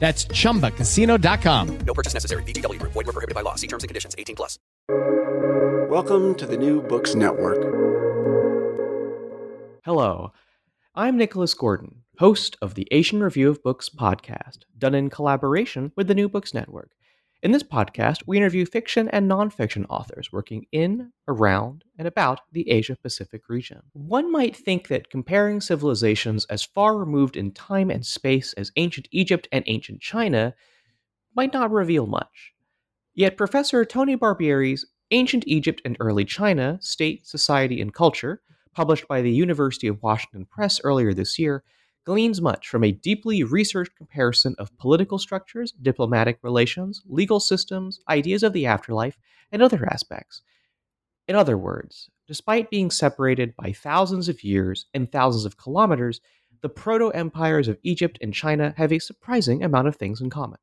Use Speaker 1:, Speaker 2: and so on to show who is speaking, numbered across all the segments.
Speaker 1: That's chumbacasino.com.
Speaker 2: No purchase necessary. VGW Group. Void were prohibited by law. See terms and conditions. 18 plus.
Speaker 3: Welcome to the New Books Network.
Speaker 4: Hello, I'm Nicholas Gordon, host of the Asian Review of Books podcast, done in collaboration with the New Books Network. In this podcast, we interview fiction and nonfiction authors working in, around, and about the Asia Pacific region. One might think that comparing civilizations as far removed in time and space as ancient Egypt and ancient China might not reveal much. Yet, Professor Tony Barbieri's Ancient Egypt and Early China State, Society, and Culture, published by the University of Washington Press earlier this year, gleans much from a deeply researched comparison of political structures, diplomatic relations, legal systems, ideas of the afterlife, and other aspects. In other words, despite being separated by thousands of years and thousands of kilometers, the proto empires of Egypt and China have a surprising amount of things in common.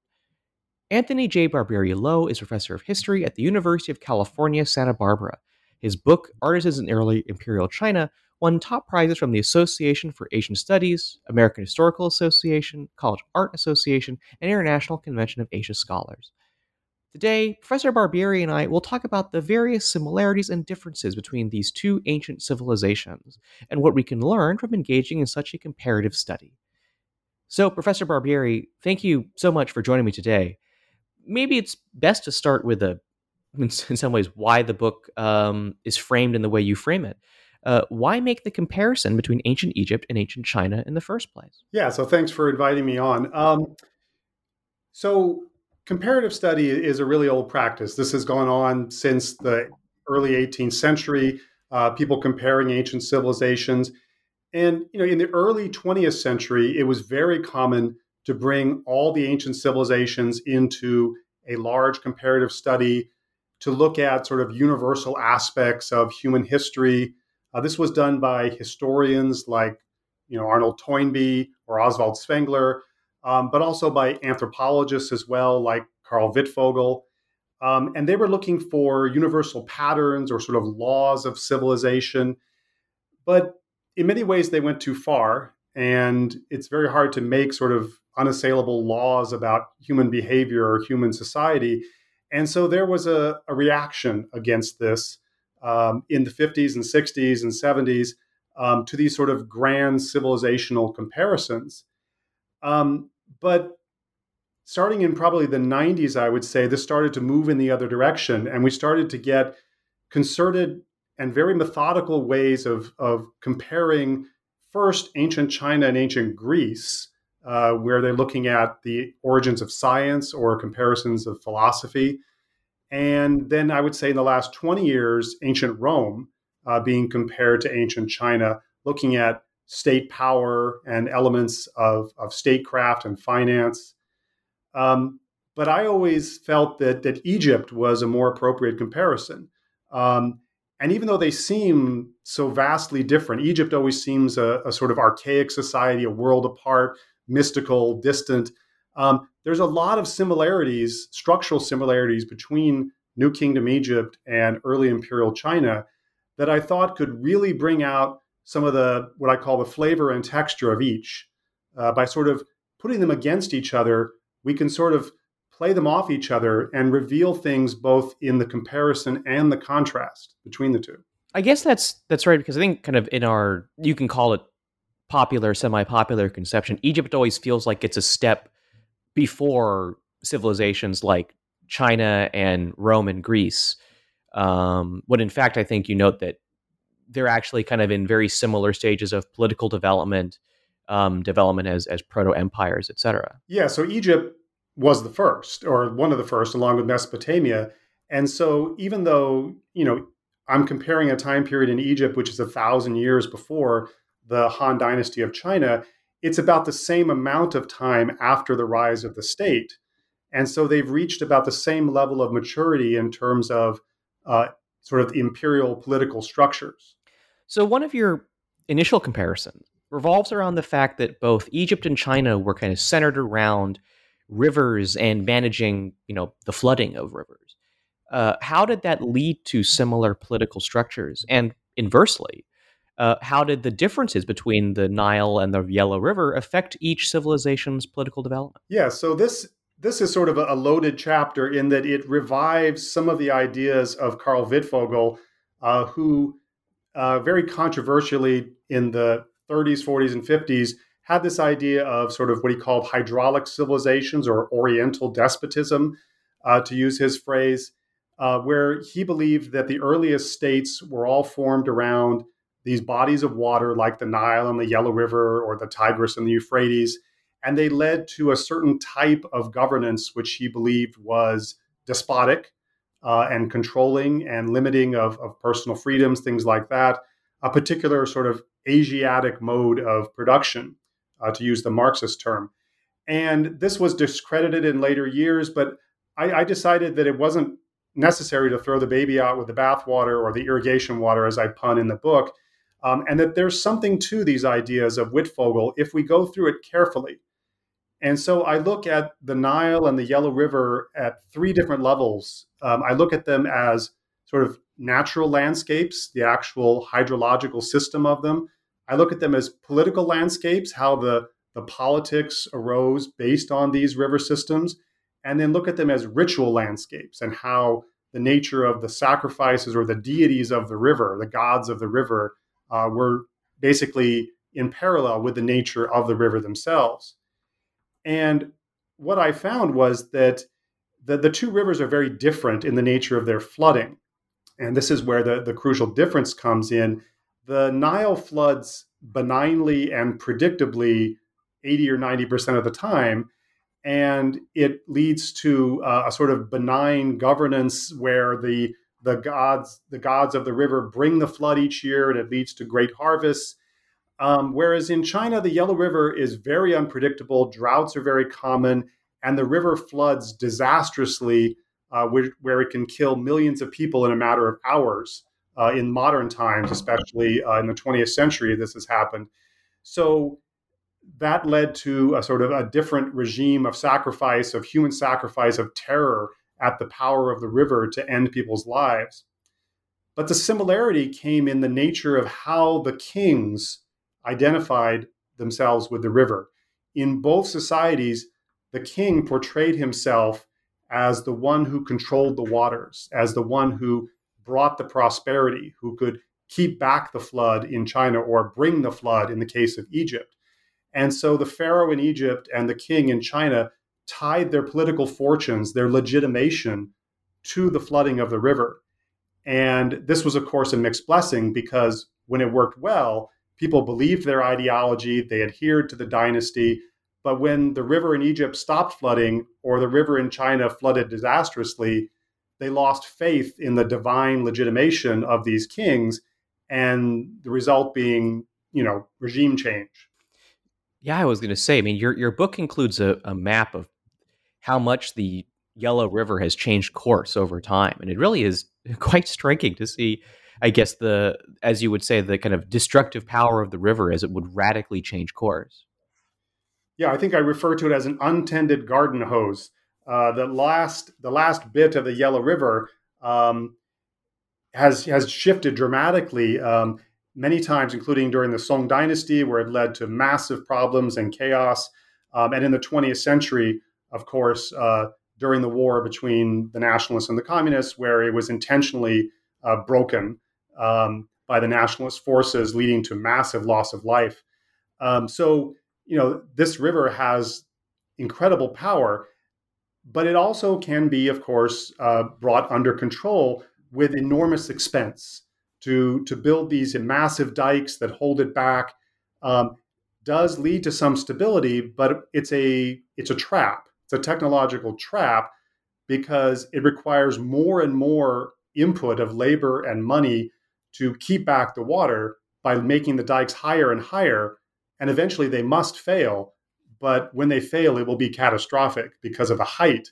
Speaker 4: Anthony J. Barbieri Low is professor of history at the University of California, Santa Barbara. His book, Artisans in Early Imperial China, won top prizes from the Association for Asian Studies, American Historical Association, College Art Association, and International Convention of Asia Scholars. Today, Professor Barbieri and I will talk about the various similarities and differences between these two ancient civilizations and what we can learn from engaging in such a comparative study. So, Professor Barbieri, thank you so much for joining me today. Maybe it's best to start with a, in some ways, why the book um, is framed in the way you frame it. Uh, why make the comparison between ancient Egypt and ancient China in the first place?
Speaker 5: Yeah, so thanks for inviting me on. Um, so, comparative study is a really old practice. This has gone on since the early 18th century, uh, people comparing ancient civilizations. And you know, in the early 20th century, it was very common to bring all the ancient civilizations into a large comparative study to look at sort of universal aspects of human history. Uh, this was done by historians like, you know, Arnold Toynbee or Oswald Spengler, um, but also by anthropologists as well, like Karl Wittfogel. Um, and they were looking for universal patterns or sort of laws of civilization. But in many ways, they went too far. And it's very hard to make sort of unassailable laws about human behavior or human society. And so there was a, a reaction against this um, in the 50s and 60s and 70s um, to these sort of grand civilizational comparisons. Um, but starting in probably the 90s, I would say, this started to move in the other direction. And we started to get concerted and very methodical ways of, of comparing first ancient China and ancient Greece, uh, where they're looking at the origins of science or comparisons of philosophy. And then I would say in the last 20 years, ancient Rome uh, being compared to ancient China, looking at state power and elements of, of statecraft and finance. Um, but I always felt that, that Egypt was a more appropriate comparison. Um, and even though they seem so vastly different, Egypt always seems a, a sort of archaic society, a world apart, mystical, distant. Um, there's a lot of similarities, structural similarities between New Kingdom Egypt and early imperial China that I thought could really bring out some of the what I call the flavor and texture of each. Uh, by sort of putting them against each other, we can sort of play them off each other and reveal things both in the comparison and the contrast between the two.
Speaker 4: I guess that's that's right because I think kind of in our you can call it popular, semi-popular conception, Egypt always feels like it's a step before civilizations like China and Rome and Greece. Um, when in fact, I think you note that they're actually kind of in very similar stages of political development, um, development as as proto empires, etc.
Speaker 5: Yeah, so Egypt was the first, or one of the first, along with Mesopotamia. And so, even though you know, I'm comparing a time period in Egypt which is a thousand years before the Han Dynasty of China, it's about the same amount of time after the rise of the state. And so they've reached about the same level of maturity in terms of uh, sort of imperial political structures.
Speaker 4: So, one of your initial comparisons revolves around the fact that both Egypt and China were kind of centered around rivers and managing, you know, the flooding of rivers. Uh, how did that lead to similar political structures? And inversely, uh, how did the differences between the Nile and the Yellow River affect each civilization's political development?
Speaker 5: Yeah, so this this is sort of a, loaded chapter in that it revives some of the ideas of Karl Wittfogel, uh, who uh, very controversially in the 30s, 40s, and 50s had this idea of sort of what he called hydraulic civilizations or Oriental despotism, uh, to use his phrase, uh, where he believed that the earliest states were all formed around these bodies of water like the Nile and the Yellow River or the Tigris and the Euphrates and they led to a certain type of governance which he believed was despotic uh, and controlling and limiting of, of personal freedoms, things like that, a particular sort of Asiatic mode of production, uh, to use the Marxist term. And this was discredited in later years, but I, I decided that it wasn't necessary to throw the baby out with the bathwater or the irrigation water, as I pun in the book, um, and that there's something to these ideas of Wittfogel if we go through it carefully. And so I look at the Nile and the Yellow River at three different levels. Um, I look at them as sort of natural landscapes, the actual hydrological system of them. I look at them as political landscapes, how the, the politics arose based on these river systems, and then look at them as ritual landscapes and how the nature of the sacrifices or the deities of the river, the gods of the river, uh, were basically in parallel with the nature of the river themselves. And what I found was that the, the two rivers are very different in the nature of their flooding. And this is where the, the crucial difference comes in. The Nile floods benignly and predictably 80 or 90% of the time. And it leads to uh, a sort of benign governance where the the gods the gods of the river bring the flood each year and it leads to great harvests um, whereas in China, the Yellow River is very unpredictable, droughts are very common, and the river floods disastrously, uh, where, where, it can kill millions of people in a matter of hours. Uh, in modern times, especially uh, in the 20th century, this has happened. So that led to a sort of a different regime of sacrifice, of human sacrifice, of terror at the power of the river to end people's lives. But the similarity came in the nature of how the kings identified themselves with the river. In both societies, the king portrayed himself as the one who controlled the waters, as the one who brought the prosperity, who could keep back the flood in China or bring the flood in the case of Egypt. And so the pharaoh in Egypt and the king in China tied their political fortunes, their legitimation, to the flooding of the river. And this was, of course, a mixed blessing because when it worked well, people believed their ideology, they adhered to the dynasty. But when the river in Egypt stopped flooding or the river in China flooded disastrously, they lost faith in the divine legitimation of these kings, and the result being, you know, regime change.
Speaker 4: Yeah, I was going to say. I mean, your your book includes a, a map of how much the Yellow River has changed course over time, and it really is quite striking to see I guess the as you would say the kind of destructive power of the river as it would radically change course.
Speaker 5: Yeah, I think I refer to it as an untended garden hose. Uh, the last the last bit of the Yellow River um, has has shifted dramatically um, many times, including during the Song Dynasty, where it led to massive problems and chaos, um, and in the 20th century, of course, uh, during the war between the nationalists and the communists, where it was intentionally uh, broken um, by the nationalist forces, leading to massive loss of life. Um, so, you know, this river has incredible power, but it also can be, of course, uh, brought under control with enormous expense to to build these massive dikes that hold it back. Um, does lead to some stability, but it's a it's a trap. It's a technological trap because it requires more and more input of labor and money to keep back the water by making the dikes higher and higher. And eventually they must fail. But when they fail, it will be catastrophic because of the height.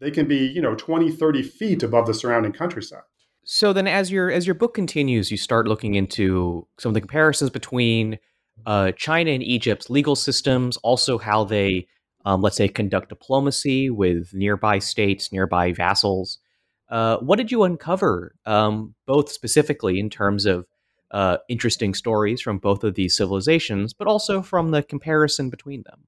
Speaker 5: They can be, you know, 20, 30 feet above the surrounding countryside.
Speaker 4: So then as your as your book continues, you start looking into some of the comparisons between uh, China and Egypt's legal systems, also how they um, let's say conduct diplomacy with nearby states, nearby vassals. Uh, what did you uncover, um, both specifically in terms of uh, interesting stories from both of these civilizations, but also from the comparison between them?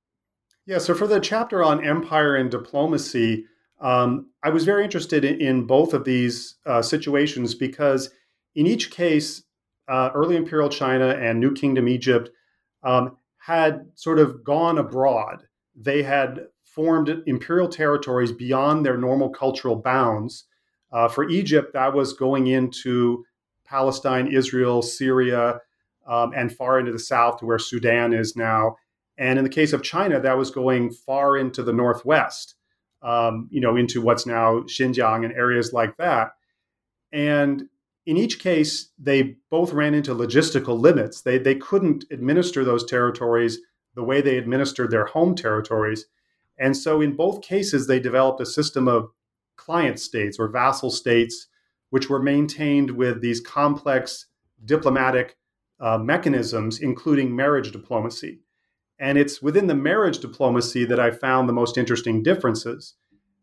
Speaker 5: Yeah, so for the chapter on empire and diplomacy, um, I was very interested in, in both of these uh, situations because in each case, uh, early imperial China and New Kingdom Egypt um, had sort of gone abroad. They had formed imperial territories beyond their normal cultural bounds. Uh, for Egypt, that was going into Palestine, Israel, Syria, um, and far into the south to where Sudan is now. And in the case of China, that was going far into the northwest, um, you know, into what's now Xinjiang and areas like that. And in each case, they both ran into logistical limits. They, they couldn't administer those territories the way they administered their home territories. And so, in both cases, they developed a system of client states or vassal states, which were maintained with these complex diplomatic uh, mechanisms, including marriage diplomacy. And it's within the marriage diplomacy that I found the most interesting differences.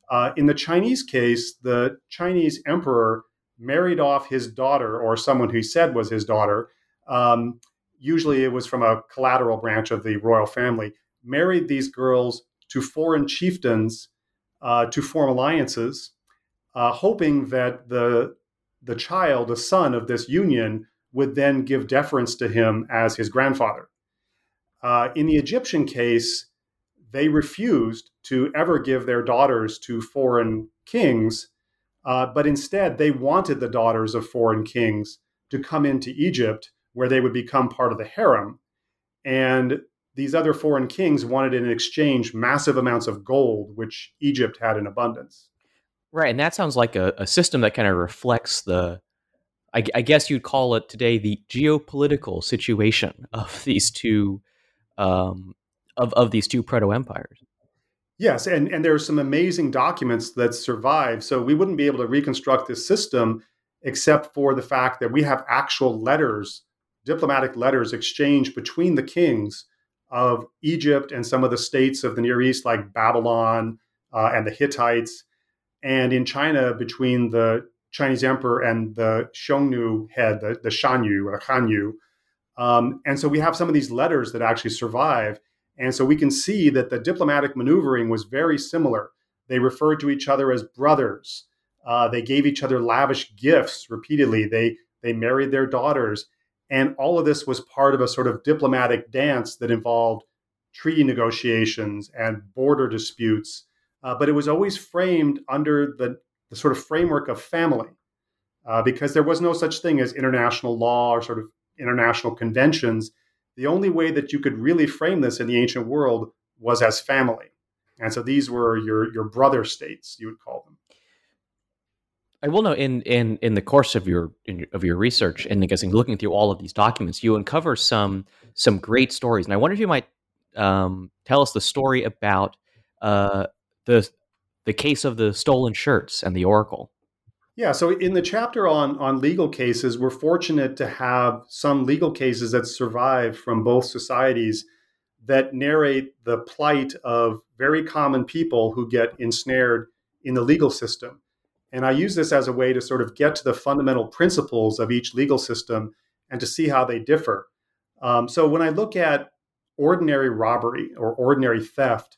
Speaker 5: Uh, in the Chinese case, the Chinese emperor married off his daughter or someone who said was his daughter. Um, usually it was from a collateral branch of the royal family, married these girls to foreign chieftains uh, to form alliances, uh, hoping that the, the child, the son of this union, would then give deference to him as his grandfather. Uh, in the Egyptian case, they refused to ever give their daughters to foreign kings uh, but instead, they wanted the daughters of foreign kings to come into Egypt, where they would become part of the harem. And these other foreign kings wanted in exchange massive amounts of gold, which Egypt had in abundance.
Speaker 4: Right. And that sounds like a, a system that kind of reflects the, I, I, guess you'd call it today, the geopolitical situation of these two. Um, of, of these two proto empires.
Speaker 5: Yes, and, and there are some amazing documents that survive. So we wouldn't be able to reconstruct this system except for the fact that we have actual letters, diplomatic letters exchanged between the kings of Egypt and some of the states of the Near East, like Babylon uh, and the Hittites, and in China between the Chinese emperor and the Xiongnu head, the, the Shanyu or the Chanyu. Um, and so we have some of these letters that actually survive. And so we can see that the diplomatic maneuvering was very similar. They referred to each other as brothers. Uh, they gave each other lavish gifts repeatedly. They they married their daughters, and all of this was part of a sort of diplomatic dance that involved treaty negotiations and border disputes. Uh, but it was always framed under the, the sort of framework of family, uh, because there was no such thing as international law or sort of international conventions the only way that you could really frame this in the ancient world was as family. And so these were your your brother states, you would call them.
Speaker 4: I will know in in in the course of your in, of your research and I guess in looking through all of these documents, you uncover some some great stories, and I wonder if you might um, tell us the story about uh, the the case of the stolen shirts and the oracle.
Speaker 5: Yeah, so in the chapter on on legal cases, we're fortunate to have some legal cases that survive from both societies that narrate the plight of very common people who get ensnared in the legal system. And I use this as a way to sort of get to the fundamental principles of each legal system and to see how they differ. Um, so when I look at ordinary robbery or ordinary theft,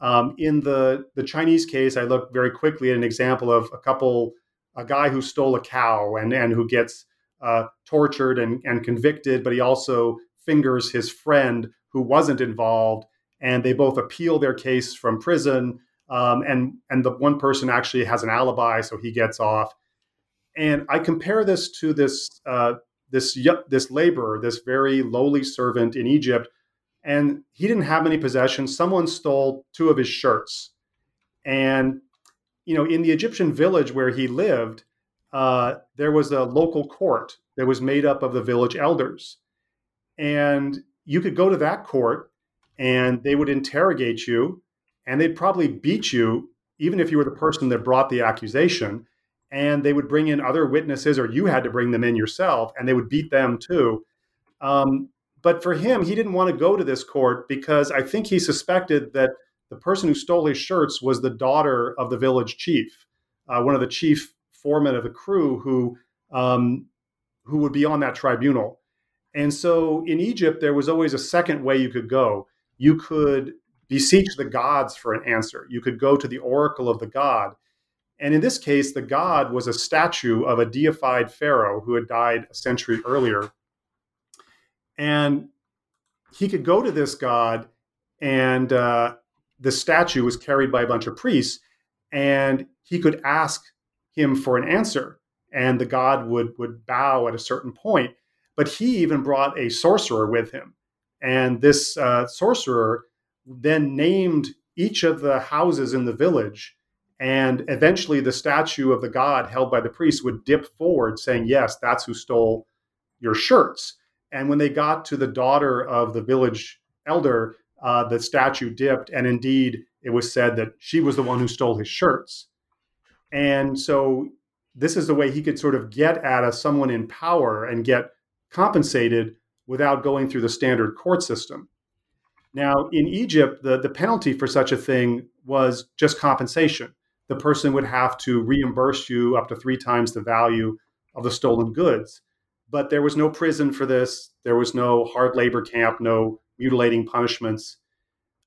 Speaker 5: um, in the, the Chinese case, I look very quickly at an example of a couple a guy who stole a cow and, and who gets uh, tortured and, and convicted, but he also fingers his friend who wasn't involved. And they both appeal their case from prison. Um, and and the one person actually has an alibi, so he gets off. And I compare this to this uh, this this laborer, this very lowly servant in Egypt, and he didn't have any possessions. Someone stole two of his shirts, and you know, in the Egyptian village where he lived, uh, there was a local court that was made up of the village elders, and you could go to that court, and they would interrogate you and they'd probably beat you even if you were the person that brought the accusation and they would bring in other witnesses or you had to bring them in yourself and they would beat them too. Um, but for him he didn't want to go to this court because i think he suspected that the person who stole his shirts was the daughter of the village chief uh, one of the chief foremen of the crew who um, who would be on that tribunal. And so in egypt there was always a second way you could go. You could beseech the gods for an answer. You could go to the oracle of the god. And in this case, the god was a statue of a deified pharaoh who had died a century earlier. And he could go to this god, and uh, the statue was carried by a bunch of priests, and he could ask him for an answer. And the god would, would bow at a certain point. But he even brought a sorcerer with him. And this uh, sorcerer then named each of the houses in the village. And eventually, the statue of the god held by the priest would dip forward, saying, Yes, that's who stole your shirts. And when they got to the daughter of the village elder, uh, the statue dipped. And indeed, it was said that she was the one who stole his shirts. And so, this is the way he could sort of get at a, someone in power and get compensated without going through the standard court system. Now, in Egypt, the, the penalty for such a thing was just compensation. The person would have to reimburse you up to three times the value of the stolen goods. But there was no prison for this, there was no hard labor camp, no mutilating punishments.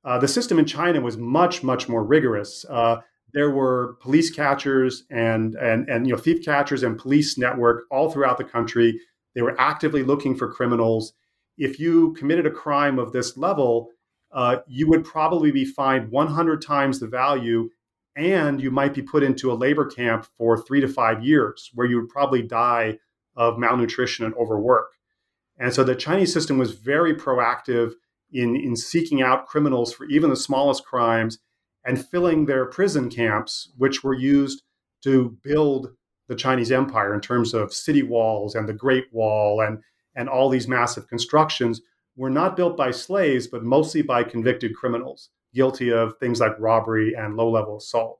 Speaker 5: Uh, the system in China was much, much more rigorous. Uh, there were police catchers and, and, and you know, thief catchers and police network all throughout the country. They were actively looking for criminals if you committed a crime of this level, uh, you would probably be fined 100 times the value and you might be put into a labor camp for three to five years where you would probably die of malnutrition and overwork. And so the Chinese system was very proactive in, in seeking out criminals for even the smallest crimes and filling their prison camps, which were used to build the Chinese empire in terms of city walls and the Great Wall and and all these massive constructions were not built by slaves, but mostly by convicted criminals guilty of things like robbery and low level assault.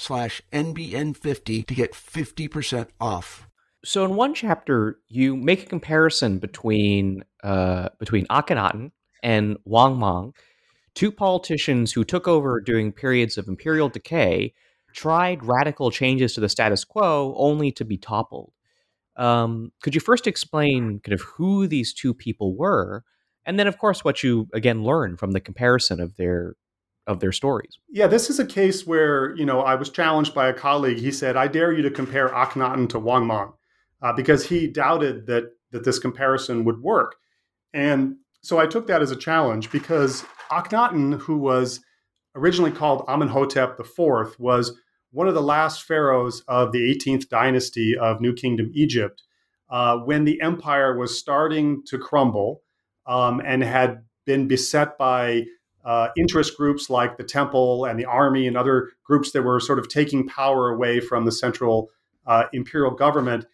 Speaker 6: slash NBN50 to get 50% off.
Speaker 4: So in one chapter, you make a comparison between uh, between Akhenaten and Wang Mang, two politicians who took over during periods of imperial decay, tried radical changes to the status quo only to be toppled. Um, could you first explain kind of who these two people were, and then, of course, what you again learn from the comparison of their of their stories.
Speaker 5: Yeah, this is a case where you know I was challenged by a colleague. He said, "I dare you to compare Akhenaten to Wang Mang," uh, because he doubted that that this comparison would work. And so I took that as a challenge because Akhenaten, who was originally called Amenhotep IV, was one of the last pharaohs of the 18th dynasty of New Kingdom Egypt. Uh, when the empire was starting to crumble um, and had been beset by uh, interest groups like the temple and the army and other groups that were sort of taking power away from the central uh, imperial government.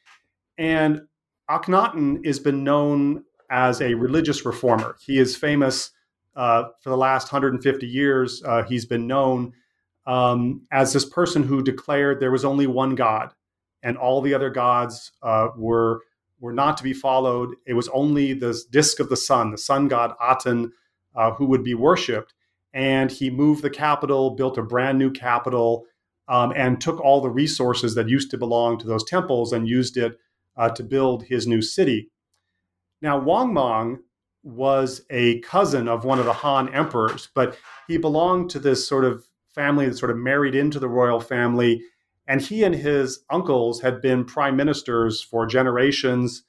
Speaker 5: And Akhenaten has been known as a religious reformer. He is famous uh, for the last 150 years. Uh, he's been known um, as this person who declared there was only one God, and all the other gods uh, were were not to be followed. It was only the disk of the sun, the sun god Aten, uh, who would be worshipped. And he moved the capital, built a brand new capital, um, and took all the resources that used to belong to those temples and used it uh, to build his new city. Now, Wang Mang was a cousin of one of the Han emperors, but he belonged to this sort of family that sort of married into the royal family. And he and his uncles had been prime ministers for generations,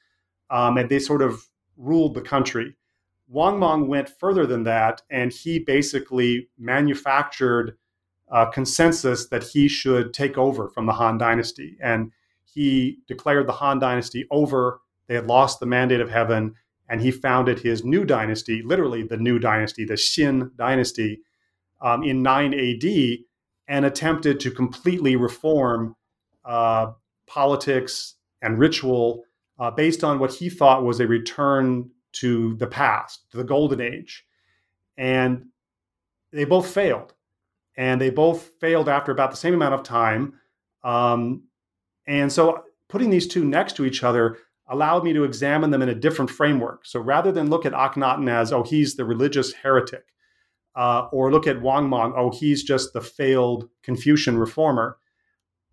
Speaker 5: um, and they sort of ruled the country. Wang Mang went further than that, and he basically manufactured a consensus that he should take over from the Han dynasty. And he declared the Han dynasty over. They had lost the mandate of heaven, and he founded his new dynasty, literally the new dynasty, the Xin dynasty, um, in 9 AD, and attempted to completely reform uh, politics and ritual uh, based on what he thought was a return to the past, to the golden age. And they both failed. And they both failed after about the same amount of time. Um, and so putting these two next to each other allowed me to examine them in a different framework. So rather than look at Akhenaten as, oh, he's the religious heretic, uh, or look at Wang Mang, oh, he's just the failed Confucian reformer,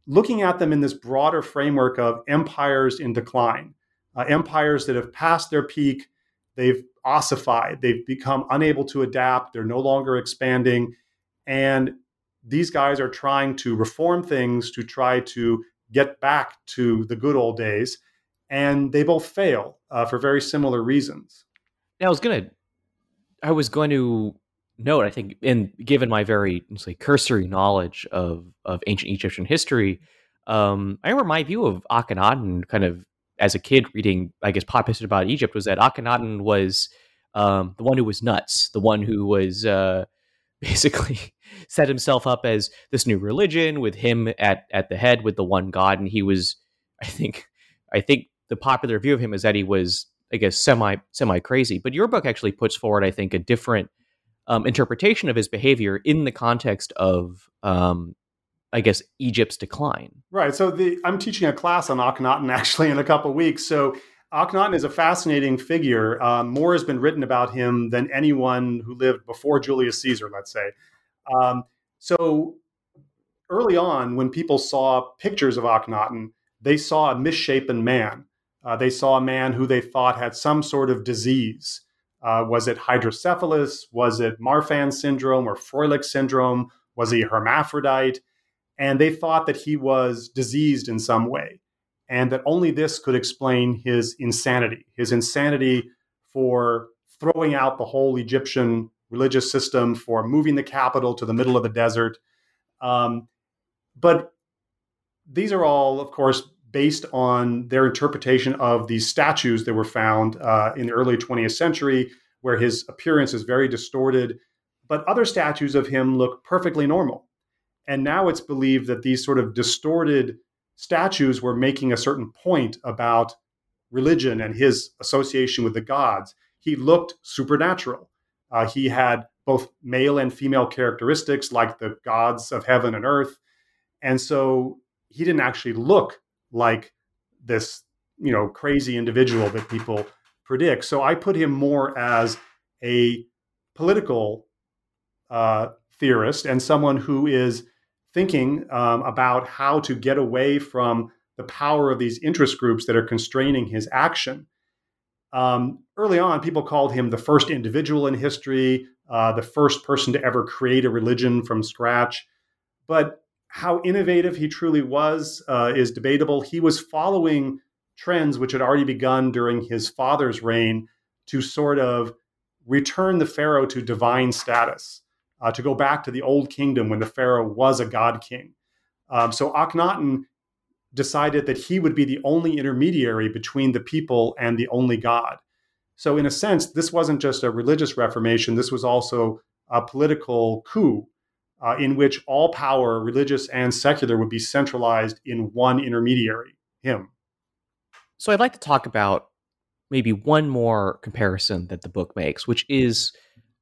Speaker 5: looking at them in this broader framework of empires in decline, uh, empires that have passed their peak, they've ossified, they've become unable to adapt, they're no longer expanding. And these guys are trying to reform things to try to get back to the good old days and they both fail uh, for very similar reasons.
Speaker 4: Now, I was gonna, I was going to note, I think, in given my very say cursory knowledge of of ancient Egyptian history, um, I remember my view of Akhenaten, kind of as a kid reading, I guess, pop history about Egypt, was that Akhenaten was um, the one who was nuts, the one who was uh, basically set himself up as this new religion with him at at the head with the one God, and he was, I think, I think the popular view of him is that he was, I guess, semi semi crazy. But your book actually puts forward, I think, a different um, interpretation of his behavior in the context of, um, I guess, Egypt's decline.
Speaker 5: Right. So the, I'm teaching a class on Akhenaten actually in a couple weeks. So Akhenaten is a fascinating figure. Um, more has been written about him than anyone who lived before Julius Caesar, let's say. Um, so early on, when people saw pictures of Akhenaten, they saw a misshapen man. Uh, they saw a man who they thought had some sort of disease. Uh, was it hydrocephalus? Was it Marfan syndrome or Froelich syndrome? Was he hermaphrodite? And they thought that he was diseased in some way, and that only this could explain his insanity, his insanity for throwing out the whole Egyptian religious system, for moving the capital to the middle of the desert. Um, but these are all, of course, based on their interpretation of these statues that were found uh, in the early 20th century, where his appearance is very distorted. But other statues of him look perfectly normal. And now it's believed that these sort of distorted statues were making a certain point about religion and his association with the gods. He looked supernatural. Uh, he had both male and female characteristics like the gods of heaven and earth. And so he didn't actually look like this, you know, crazy individual that people predict. So I put him more as a political uh, theorist and someone who is thinking um, about how to get away from the power of these interest groups that are constraining his action. Um, early on, people called him the first individual in history, uh, the first person to ever create a religion from scratch. But how innovative he truly was uh, is debatable. He was following trends which had already begun during his father's reign to sort of return the pharaoh to divine status, uh, to go back to the old kingdom when the pharaoh was a god king. Um, so Akhenaten decided that he would be the only intermediary between the people and the only god. So, in a sense, this wasn't just a religious reformation, this was also a political coup uh, in which all power, religious and secular, would be centralized in one intermediary, him.
Speaker 4: So I'd like to talk about maybe one more comparison that the book makes, which is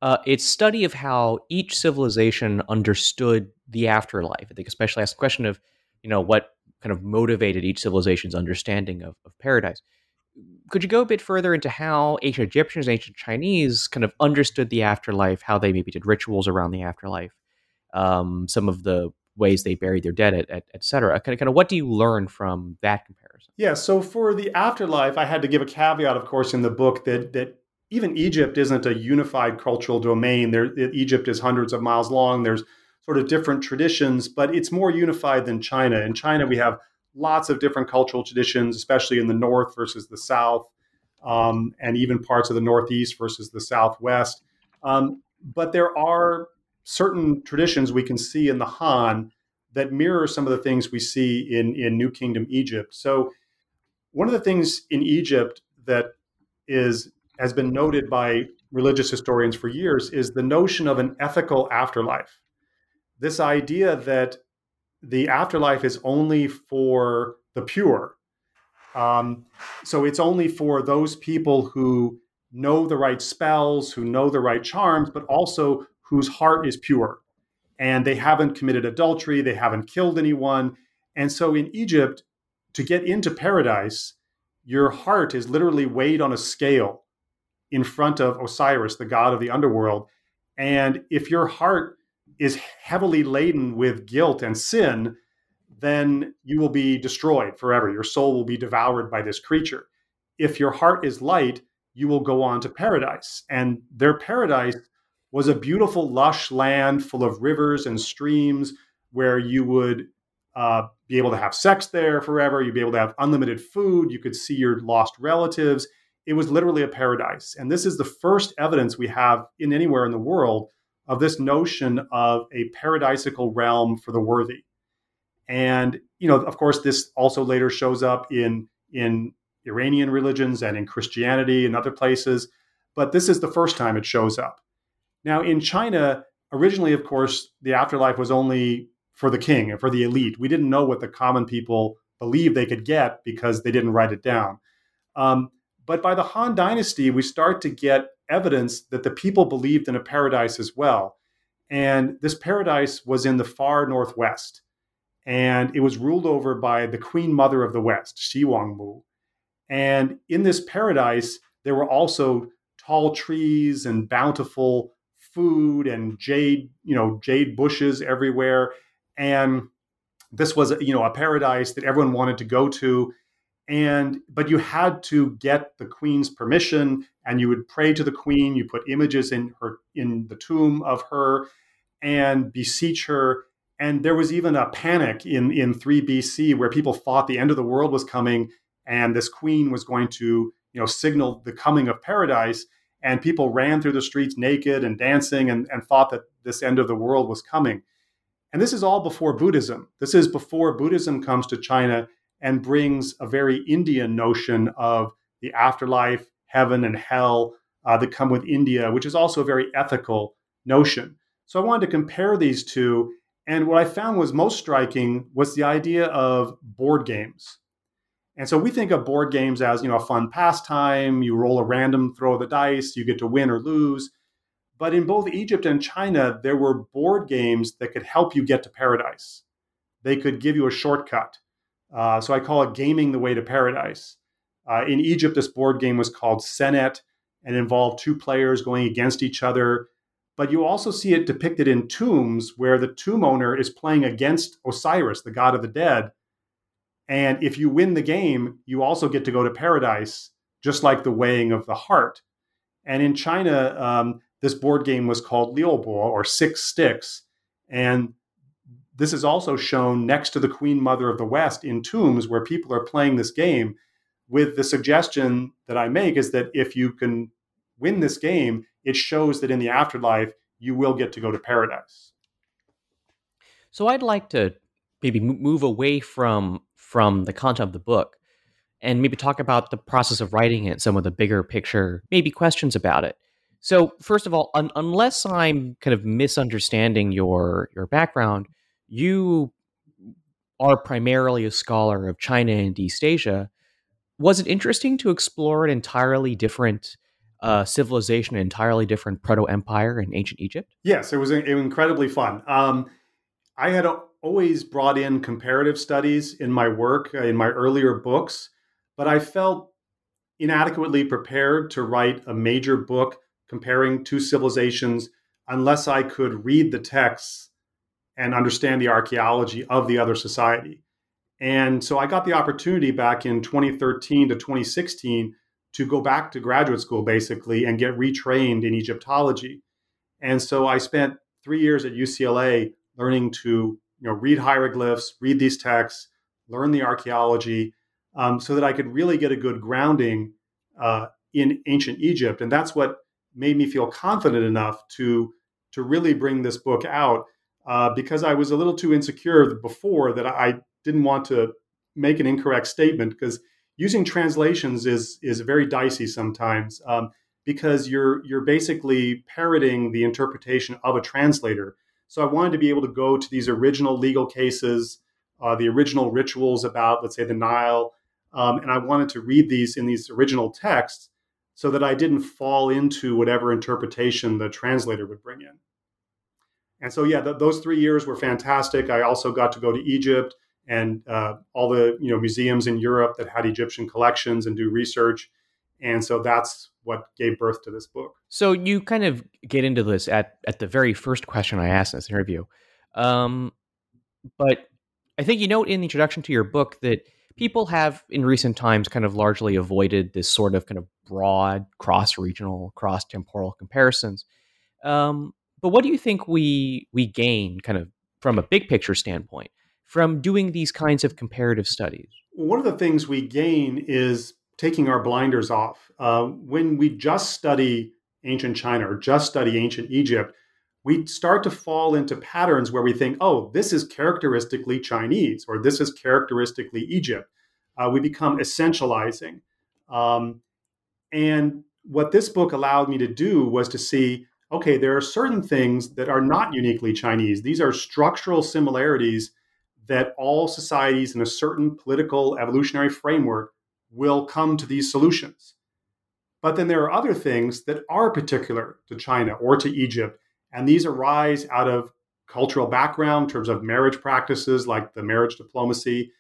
Speaker 4: uh, its study of how each civilization understood the afterlife. I think especially asks the question of, you know, what kind of motivated each civilization's understanding of, of paradise. Could you go a bit further into how ancient Egyptians, ancient Chinese kind of understood the afterlife, how they maybe did rituals around the afterlife, um, some of the ways they buried their dead, et, et, et cetera? Kind of, kind of what do you learn from that comparison?
Speaker 5: Yeah, so for the afterlife, I had to give a caveat, of course, in the book that that even Egypt isn't a unified cultural domain. There, Egypt is hundreds of miles long. There's sort of different traditions, but it's more unified than China. In China, we have lots of different cultural traditions, especially in the north versus the south, um, and even parts of the northeast versus the southwest. Um, but there are certain traditions we can see in the Han that mirror some of the things we see in, in New Kingdom Egypt. So, one of the things in Egypt that is has been noted by religious historians for years is the notion of an ethical afterlife. This idea that the afterlife is only for the pure. Um, so it's only for those people who know the right spells, who know the right charms, but also whose heart is pure. And they haven't committed adultery, they haven't killed anyone. And so in Egypt, to get into paradise, your heart is literally weighed on a scale in front of Osiris, the god of the underworld. And if your heart is heavily laden with guilt and sin, then you will be destroyed forever. Your soul will be devoured by this creature. If your heart is light, you will go on to paradise. And their paradise was a beautiful, lush land full of rivers and streams where you would uh, be able to have sex there forever. You'd be able to have unlimited food. You could see your lost relatives it was literally a paradise. And this is the first evidence we have in anywhere in the world of this notion of a paradisical realm for the worthy. And, you know, of course, this also later shows up in, in Iranian religions and in Christianity and other places. But this is the first time it shows up. Now, in China, originally, of course, the afterlife was only for the king and for the elite. We didn't know what the common people believed they could get because they didn't write it down. Um, but by the Han Dynasty, we start to get evidence that the people believed in a paradise as well. And this paradise was in the far northwest. And it was ruled over by the Queen Mother of the West, Xi Wangmu. And in this paradise, there were also tall trees and bountiful food and jade, you know, jade bushes everywhere. And this was, you know, a paradise that everyone wanted to go to and but you had to get the queen's permission and you would pray to the queen you put images in her in the tomb of her and beseech her. And there was even a panic in in 3 BC where people thought the end of the world was coming and this queen was going to you know signal the coming of paradise. And people ran through the streets naked and dancing and, and thought that this end of the world was coming. And this is all before buddhism. This is before buddhism comes to china and brings a very Indian notion of the afterlife, heaven, and hell uh, that come with India, which is also a very ethical notion. So I wanted to compare these two. And what I found was most striking was the idea of board games. And so we think of board games as, you know, a fun pastime. You roll a random throw of the dice, you get to win or lose. But in both Egypt and China, there were board games that could help you get to paradise. They could give you a shortcut. Uh, so I call it gaming the way to paradise. Uh, in Egypt, this board game was called Senet and involved two players going against each other. But you also see it depicted in tombs where the tomb owner is playing against Osiris, the god of the dead. And if you win the game, you also get to go to paradise, just like the weighing of the heart. And in China, um, this board game was called Liubo or Six Sticks. And this is also shown next to the Queen Mother of the West in tombs where people are playing this game. With the suggestion that I make is that if you can win this game, it shows that in the afterlife you will get to go to paradise.
Speaker 4: So I'd like to maybe move away from from the content of the book and maybe talk about the process of writing it, some of the bigger picture, maybe questions about it. So, first of all, un- unless I'm kind of misunderstanding your your background, you are primarily a scholar of China and East Asia. Was it interesting to explore an entirely different uh, civilization, an entirely different proto empire in ancient Egypt?
Speaker 5: Yes, it was in- incredibly fun. Um, I had always brought in comparative studies in my work, uh, in my earlier books, but I felt inadequately prepared to write a major book comparing two civilizations unless I could read the texts and understand the archaeology of the other society. And so I got the opportunity back in 2013 to 2016 to go back to graduate school basically and get retrained in Egyptology. And so I spent three years at UCLA learning to you know read hieroglyphs, read these texts, learn the archaeology, um, so that I could really get a good grounding uh, in ancient Egypt. And that's what made me feel confident enough to to really bring this book out uh, because I was a little too insecure before that I didn't want to make an incorrect statement because using translations is is very dicey sometimes um, because you're you're basically parroting the interpretation of a translator. So I wanted to be able to go to these original legal cases, uh, the original rituals about, let's say, the Nile, um, and I wanted to read these in these original texts so that I didn't fall into whatever interpretation the translator would bring in. And so, yeah, th- those three years were fantastic. I also got to go to Egypt and uh, all the you know museums in Europe that had Egyptian collections and do research. And so that's what gave birth to this book.
Speaker 4: So you kind of get into this at at the very first question I asked in this interview, um, but I think you note in the introduction to your book that people have in recent times kind of largely avoided this sort of kind of broad cross regional, cross temporal comparisons. Um, but what do you think we we gain kind of from a big picture standpoint from doing these kinds of comparative studies?
Speaker 5: One of the things we gain is taking our blinders off. Uh, when we just study ancient China or just study ancient Egypt, we start to fall into patterns where we think, oh, this is characteristically Chinese or this is characteristically Egypt. Uh, we become essentializing. Um, and what this book allowed me to do was to see okay, there are certain things that are not uniquely Chinese. These are structural similarities that all societies in a certain political evolutionary framework will come to these solutions. But then there are other things that are particular to China or to Egypt, and these arise out of cultural background in terms of marriage practices like the marriage diplomacy,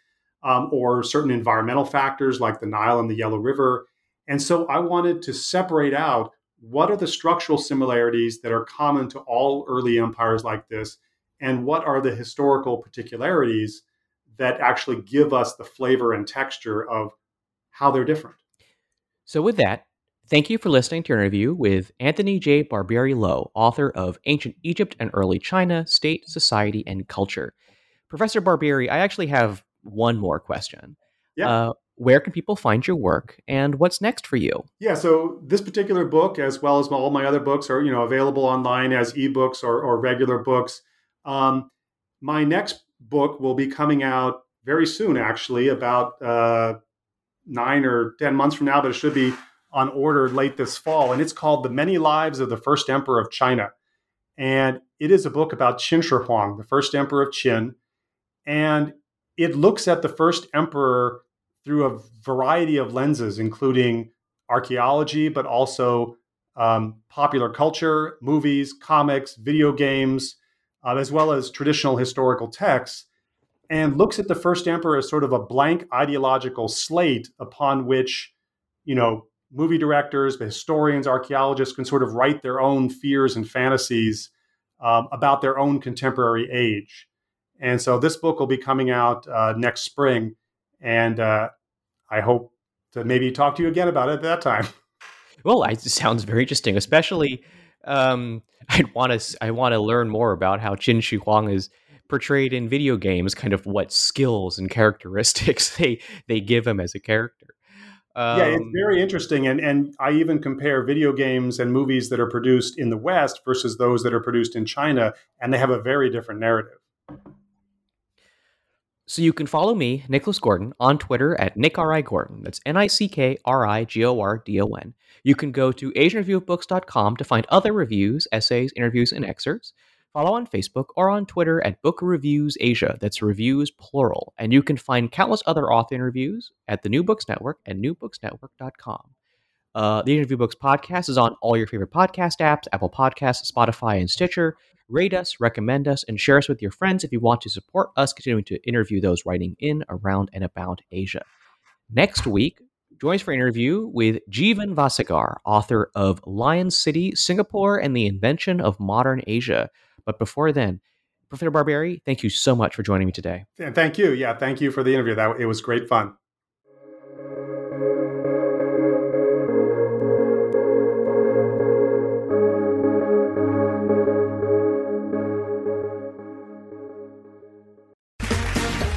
Speaker 5: um, or certain environmental factors like the Nile and the Yellow River. And so I wanted to separate out what are the structural similarities that are common to all early empires like this, and what are the historical particularities that actually give us the flavor and texture of how they're different.
Speaker 4: So, with that, thank you for listening to our interview with Anthony J. Barbieri Low, author of Ancient Egypt and Early China State, Society, and Culture. Professor Barbieri, I actually have one more question.
Speaker 5: Yeah.
Speaker 4: Uh, where can people find your work and what's next for you?
Speaker 5: Yeah, so this particular book, as well as all my other books, are you know available online as ebooks or, or regular books. Um, my next book will be coming out very soon, actually, about uh, nine or ten months from now, but it should be on order late this fall, and it's called "The Many Lives of the First Emperor of China," and it is a book about Qin Shi Huang, the first emperor of Qin, and it looks at the first emperor through a variety of lenses, including archaeology, but also um, popular culture, movies, comics, video games, uh, as well as traditional historical texts, and looks at the first emperor as sort of a blank ideological slate upon which, you know, movie directors, historians, archaeologists can sort of write their own fears and fantasies um, about their own contemporary age. And so this book will be coming out uh, next spring and uh, I hope to maybe talk to you again about it at that time.
Speaker 4: Well, it sounds very interesting, especially um, I want to I want to learn more about how Qin Shi Huang is portrayed in video games, kind of what skills and characteristics they they give him as a character.
Speaker 5: Um, yeah, it's very interesting, and and I even compare video games and movies that are produced in the West versus those that are produced in China, and they have a very different narrative.
Speaker 4: So you can follow me, Nicholas Gordon, on Twitter at nickri.gordon. That's N-I-C-K-R-I-G-O-R-D-O-N. You can go to asianreviewofbooks.com to find other reviews, essays, interviews, and excerpts. Follow on Facebook or on Twitter at Book Reviews Asia. That's reviews plural. And you can find countless other author interviews at the New Books Network and newbooksnetwork.com. Uh, the Asian Review Books podcast is on all your favorite podcast apps Apple Podcasts, Spotify, and Stitcher. Rate us, recommend us, and share us with your friends if you want to support us continuing to interview those writing in, around, and about Asia. Next week, join us for an interview with Jeevan Vasagar, author of Lion City, Singapore, and the Invention of Modern Asia. But before then, Professor Barbieri, thank you so much for joining me today.
Speaker 5: And thank you. Yeah, thank you for the interview. That it was great fun.